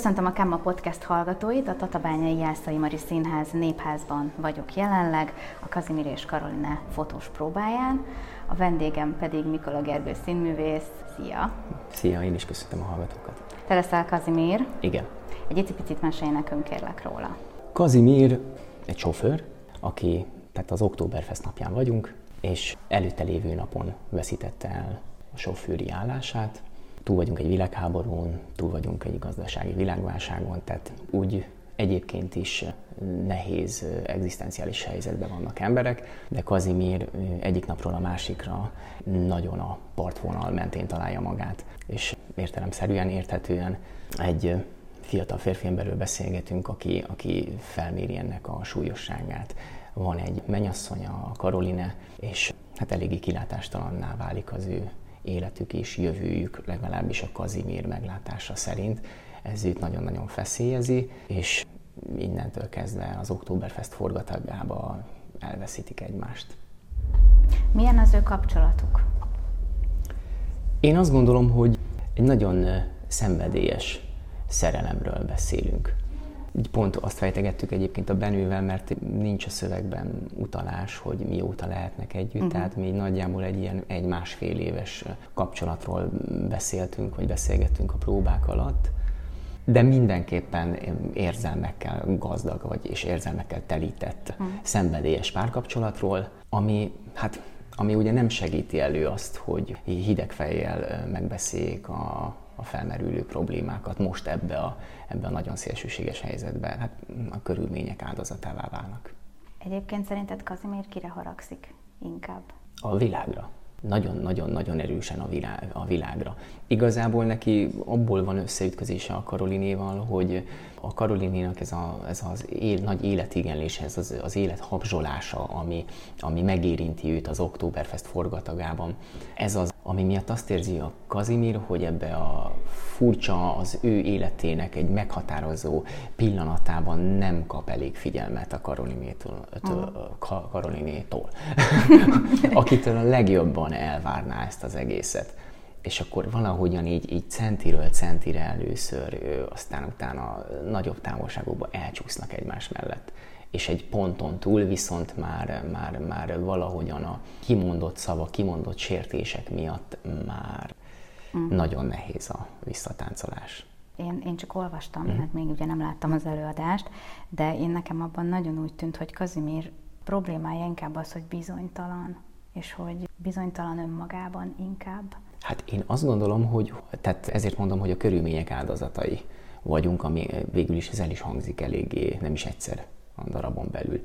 Köszöntöm a Kemma Podcast hallgatóit, a Tatabányai Jászai Mari Színház népházban vagyok jelenleg, a Kazimir és Karoline fotós próbáján, a vendégem pedig Mikola Gergő színművész. Szia! Szia, én is köszöntöm a hallgatókat. Te leszel Kazimír. Igen. Egy icipicit mesélj nekünk kérlek róla. Kazimír egy sofőr, aki, tehát az Oktoberfest napján vagyunk, és előtte lévő napon veszítette el a sofőri állását, túl vagyunk egy világháborún, túl vagyunk egy gazdasági világválságon, tehát úgy egyébként is nehéz egzisztenciális helyzetben vannak emberek, de Kazimír egyik napról a másikra nagyon a partvonal mentén találja magát, és értelemszerűen, érthetően egy fiatal férfi emberről beszélgetünk, aki, aki felméri ennek a súlyosságát. Van egy menyasszonya, a Karoline, és hát eléggé kilátástalanná válik az ő életük és jövőjük, legalábbis a Kazimír meglátása szerint. Ez őt nagyon-nagyon feszélyezi, és innentől kezdve az Oktoberfest forgatagába elveszítik egymást. Milyen az ő kapcsolatuk? Én azt gondolom, hogy egy nagyon szenvedélyes szerelemről beszélünk. Így pont azt fejtegettük egyébként a Benővel, mert nincs a szövegben utalás, hogy mióta lehetnek együtt, uh-huh. tehát mi nagyjából egy ilyen egy-másfél éves kapcsolatról beszéltünk, vagy beszélgettünk a próbák alatt, de mindenképpen érzelmekkel gazdag, vagy és érzelmekkel telített uh-huh. szenvedélyes párkapcsolatról, ami hát ami ugye nem segíti elő azt, hogy hideg fejjel megbeszéljék a, a felmerülő problémákat most ebbe a, ebbe a nagyon szélsőséges helyzetbe. Hát a körülmények áldozatává válnak. Egyébként szerinted Kazimír kire haragszik inkább? A világra nagyon-nagyon-nagyon erősen a, világ, a világra. Igazából neki abból van összeütközése a Karolinéval, hogy a Karolinénak ez, a, ez az él, nagy életigenlés, ez az, az élet habzsolása, ami, ami megérinti őt az Oktoberfest forgatagában, ez az, ami miatt azt érzi a Kazimír, hogy ebbe a furcsa, az ő életének egy meghatározó pillanatában nem kap elég figyelmet a Karolinétól, Karolinétól akitől a legjobban elvárná ezt az egészet és akkor valahogyan így, így centiről centire először, aztán utána nagyobb távolságokba elcsúsznak egymás mellett. És egy ponton túl viszont már, már, már valahogyan a kimondott szava, kimondott sértések miatt már mm. nagyon nehéz a visszatáncolás. Én, én csak olvastam, mm. mert még ugye nem láttam az előadást, de én nekem abban nagyon úgy tűnt, hogy Kazimír problémája inkább az, hogy bizonytalan, és hogy bizonytalan önmagában inkább. Hát én azt gondolom, hogy, tehát ezért mondom, hogy a körülmények áldozatai vagyunk, ami végül is ez el is hangzik eléggé, nem is egyszer a darabon belül.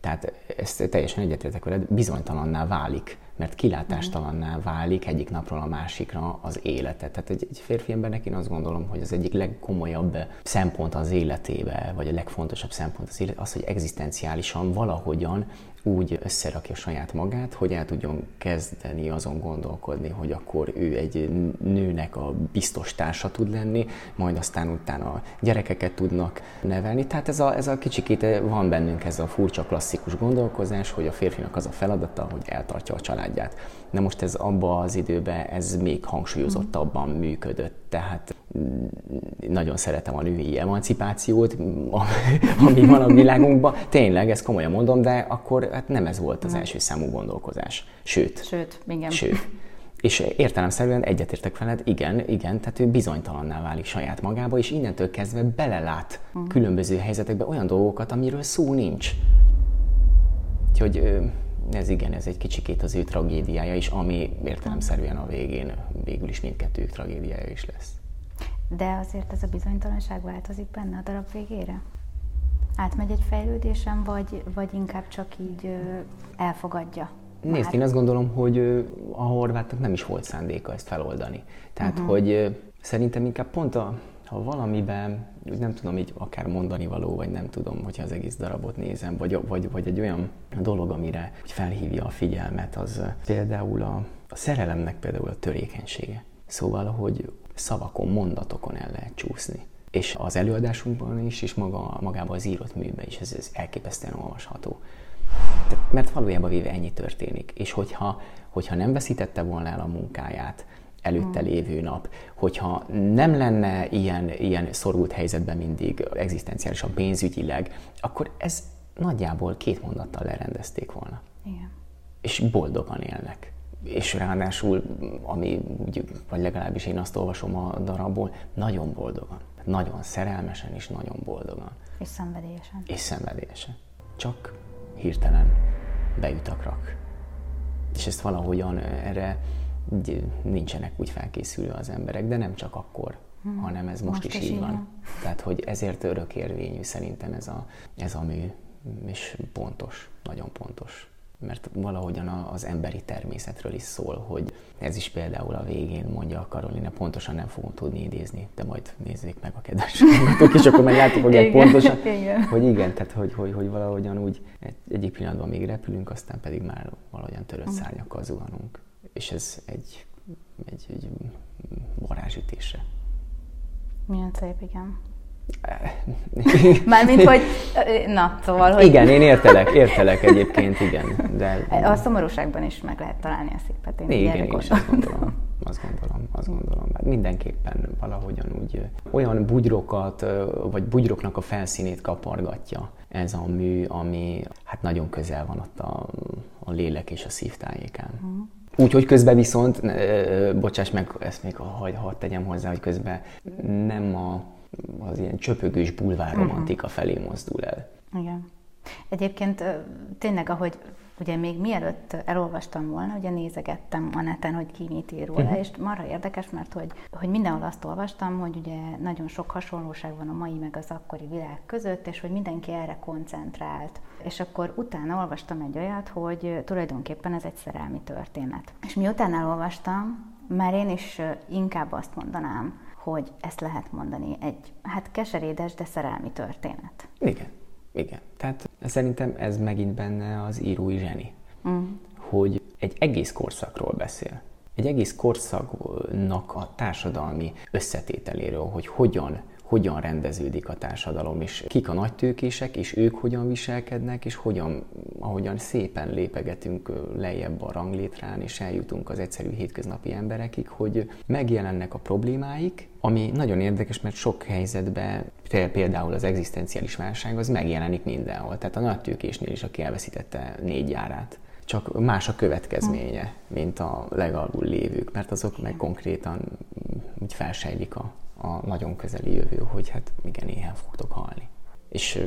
Tehát ezt teljesen egyetértek veled, bizonytalanná válik, mert kilátástalanná válik egyik napról a másikra az élete. Tehát egy, egy férfi embernek én azt gondolom, hogy az egyik legkomolyabb szempont az életébe, vagy a legfontosabb szempont az élet, az, hogy egzisztenciálisan valahogyan úgy összerakja saját magát, hogy el tudjon kezdeni azon gondolkodni, hogy akkor ő egy nőnek a biztos társa tud lenni, majd aztán utána gyerekeket tudnak nevelni. Tehát ez a, ez a kicsikét van bennünk ez a furcsa klasszikus gondolkozás, hogy a férfinak az a feladata, hogy eltartja a családját. Na most ez abban az időben ez még hangsúlyozottabban működött, tehát mm, nagyon szeretem a női emancipációt, ami van a világunkban. Tényleg, ezt komolyan mondom, de akkor hát nem ez volt az első számú gondolkozás. Sőt. Sőt, igen. Sőt. És értelemszerűen egyetértek veled, igen, igen, tehát ő bizonytalanná válik saját magába, és innentől kezdve belelát uh-huh. különböző helyzetekbe olyan dolgokat, amiről szó nincs. Úgyhogy ez igen, ez egy kicsikét az ő tragédiája is, ami értelemszerűen a végén végül is mindkettőjük tragédiája is lesz. De azért ez a bizonytalanság változik benne a darab végére? Átmegy egy fejlődésen, vagy, vagy inkább csak így elfogadja? Nézd, én azt gondolom, hogy a horvátnak nem is volt szándéka ezt feloldani. Tehát, uh-huh. hogy szerintem inkább pont a, ha valamiben, nem tudom így akár mondani való, vagy nem tudom, hogyha az egész darabot nézem, vagy, vagy, vagy egy olyan dolog, amire felhívja a figyelmet, az például a, a szerelemnek például a törékenysége. Szóval, hogy szavakon, mondatokon el lehet csúszni. És az előadásunkban is, és maga, magában az írott műben is ez, ez elképesztően olvasható. mert valójában véve ennyi történik. És hogyha, hogyha nem veszítette volna el a munkáját, előtte lévő nap, hogyha nem lenne ilyen, ilyen szorult helyzetben mindig egzisztenciálisan pénzügyileg, akkor ez nagyjából két mondattal lerendezték volna. Igen. És boldogan élnek. És ráadásul, ami, vagy legalábbis én azt olvasom a darabból, nagyon boldogan. Nagyon szerelmesen és nagyon boldogan. És szenvedélyesen. És szenvedélyesen. Csak hirtelen beüt a krak. És ezt valahogyan erre nincsenek úgy felkészülve az emberek, de nem csak akkor, hmm. hanem ez most, most is, is így van. van. Tehát, hogy ezért örökérvényű szerintem ez a, ez a mű, és pontos, nagyon pontos mert valahogyan az emberi természetről is szól, hogy ez is például a végén mondja a Karolina, pontosan nem fogom tudni idézni, de majd nézzék meg a kedves hallgatók, és akkor meglátjuk, hogy igen, pontosan, igen. hogy igen, tehát hogy, hogy, hogy valahogyan úgy egy, egyik pillanatban még repülünk, aztán pedig már valahogyan törött szárnyakkal zuhanunk. És ez egy, egy, egy varázsütésre. Milyen szép, igen. Mármint, hogy... Na, szóval, hogy... Igen, én értelek, értelek egyébként, igen. De... A szomorúságban is meg lehet találni a szépet. Én igen, én is azt gondolom. Azt gondolom, azt gondolom. Hát mindenképpen valahogyan úgy olyan bugyrokat, vagy bugyroknak a felszínét kapargatja ez a mű, ami hát nagyon közel van ott a, a lélek és a szív tájékán. Uh-huh. Úgyhogy közben viszont, bocsáss meg, ezt még hadd hadd tegyem hozzá, hogy közben nem a az ilyen csöpögős bulvár mhm. romantika felé mozdul el. Igen. Egyébként tényleg, ahogy ugye még mielőtt elolvastam volna, ugye nézegettem a neten, hogy ki mit ír róla, uh-huh. és marra érdekes, mert hogy, hogy mindenhol azt olvastam, hogy ugye nagyon sok hasonlóság van a mai meg az akkori világ között, és hogy mindenki erre koncentrált. És akkor utána olvastam egy olyat, hogy tulajdonképpen ez egy szerelmi történet. És miután elolvastam, már én is inkább azt mondanám, hogy ezt lehet mondani. Egy, hát keserédes, de szerelmi történet. Igen, igen. Tehát szerintem ez megint benne az írói zseni, mm. hogy egy egész korszakról beszél. Egy egész korszaknak a társadalmi összetételéről, hogy hogyan hogyan rendeződik a társadalom, és kik a nagytőkések, és ők hogyan viselkednek, és hogyan, ahogyan szépen lépegetünk lejjebb a ranglétrán, és eljutunk az egyszerű hétköznapi emberekig, hogy megjelennek a problémáik, ami nagyon érdekes, mert sok helyzetben, például az egzisztenciális válság, az megjelenik mindenhol. Tehát a nagytőkésnél is, aki elveszítette négy járát csak más a következménye, mint a legalul lévők, mert azok meg konkrétan úgy felsejlik a, a nagyon közeli jövő, hogy hát igen, éhen fogtok halni. És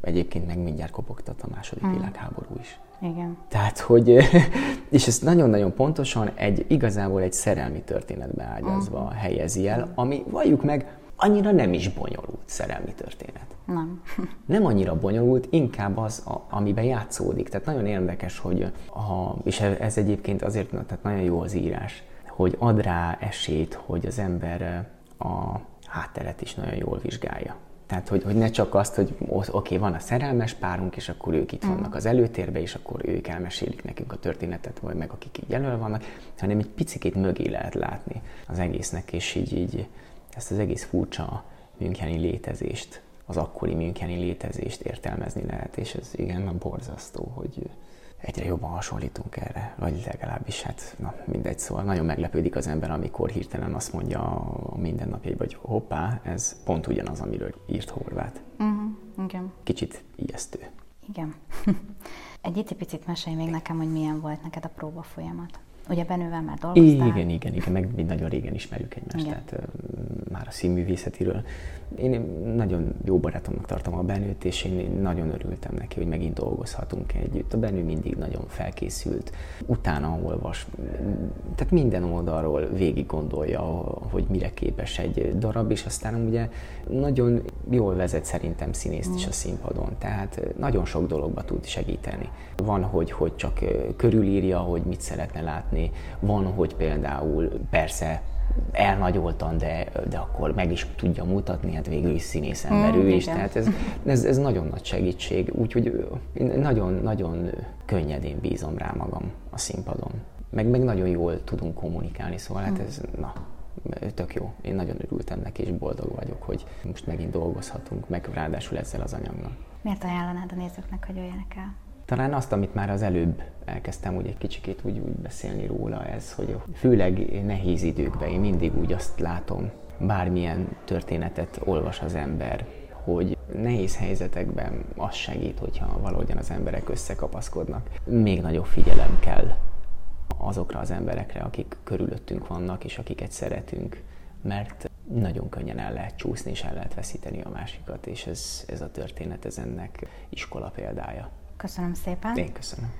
egyébként meg mindjárt kopogtat a második mm. világháború is. Igen. Tehát, hogy, és ezt nagyon-nagyon pontosan egy, igazából egy szerelmi történetbe ágyazva mm. helyezi el, ami, valljuk meg, annyira nem is bonyolult szerelmi történet. Nem. nem annyira bonyolult, inkább az, a, amiben játszódik. Tehát nagyon érdekes, hogy ha, és ez egyébként azért tehát nagyon jó az írás, hogy ad rá esélyt, hogy az ember a hátteret is nagyon jól vizsgálja. Tehát, hogy, hogy ne csak azt, hogy oké, okay, van a szerelmes párunk, és akkor ők itt mm. vannak az előtérbe, és akkor ők elmesélik nekünk a történetet, vagy meg akik így jelöl vannak, hanem egy picit mögé lehet látni az egésznek, és így, így ezt az egész furcsa Müncheni létezést, az akkori Müncheni létezést értelmezni lehet, és ez igen, borzasztó, hogy egyre jobban hasonlítunk erre, vagy legalábbis hát na, mindegy, szóval nagyon meglepődik az ember, amikor hirtelen azt mondja a mindennapjai, hogy hoppá, ez pont ugyanaz, amiről írt Horváth. Uh-huh, igen. Kicsit ijesztő. Igen. Egy picit mesélj még nekem, hogy milyen volt neked a próba folyamat. Ugye Benővel már dolgoztál? Igen, igen, igen, meg mi nagyon régen ismerjük egymást, igen. tehát már a színművészetiről. Én nagyon jó barátomnak tartom a Benőt, és én nagyon örültem neki, hogy megint dolgozhatunk együtt. A Benő mindig nagyon felkészült, utána olvas, tehát minden oldalról végig gondolja, hogy mire képes egy darab, és aztán ugye nagyon jól vezet szerintem színészt is a színpadon, tehát nagyon sok dologba tud segíteni. Van, hogy, hogy csak körülírja, hogy mit szeretne látni, van, hogy például persze elnagyoltan, de, de akkor meg is tudja mutatni, hát végül is színész ember mm, ő is, igen. tehát ez, ez, ez nagyon nagy segítség, úgyhogy nagyon-nagyon könnyedén bízom rá magam a színpadon. Meg, meg nagyon jól tudunk kommunikálni, szóval hát mm. ez, na, tök jó. Én nagyon örültem neki, és boldog vagyok, hogy most megint dolgozhatunk, meg ráadásul ezzel az anyaggal. Miért ajánlanád a nézőknek, hogy jöjjenek el? Talán azt, amit már az előbb elkezdtem úgy egy kicsikét úgy, úgy beszélni róla, ez, hogy főleg nehéz időkben én mindig úgy azt látom, bármilyen történetet olvas az ember, hogy nehéz helyzetekben az segít, hogyha valahogyan az emberek összekapaszkodnak. Még nagyobb figyelem kell azokra az emberekre, akik körülöttünk vannak, és akiket szeretünk, mert nagyon könnyen el lehet csúszni, és el lehet veszíteni a másikat, és ez, ez a történet, ez ennek iskola példája. Köszönöm szépen. Én köszönöm.